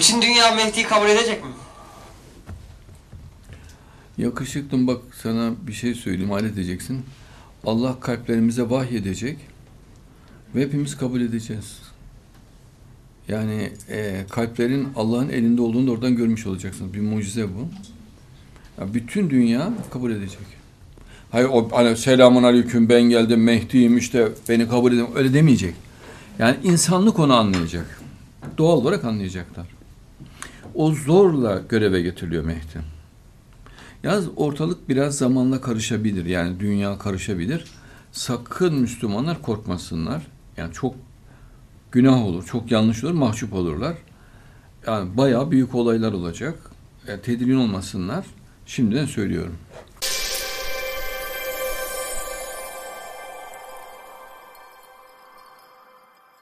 Bütün dünya Mehdi'yi kabul edecek mi? Yakışıklım bak sana bir şey söyleyeyim, alet edeceksin. Allah kalplerimize vahy edecek ve hepimiz kabul edeceğiz. Yani e, kalplerin Allah'ın elinde olduğunu da oradan görmüş olacaksınız. Bir mucize bu. Ya bütün dünya kabul edecek. Hayır o hani selamun aleyküm ben geldim Mehdi'yim işte beni kabul edin öyle demeyecek. Yani insanlık onu anlayacak. Doğal olarak anlayacaklar. O zorla göreve getiriliyor Mehdi. Yalnız ortalık biraz zamanla karışabilir. Yani dünya karışabilir. Sakın Müslümanlar korkmasınlar. Yani çok günah olur, çok yanlış olur, mahcup olurlar. Yani bayağı büyük olaylar olacak. Yani tedirgin olmasınlar. Şimdiden söylüyorum.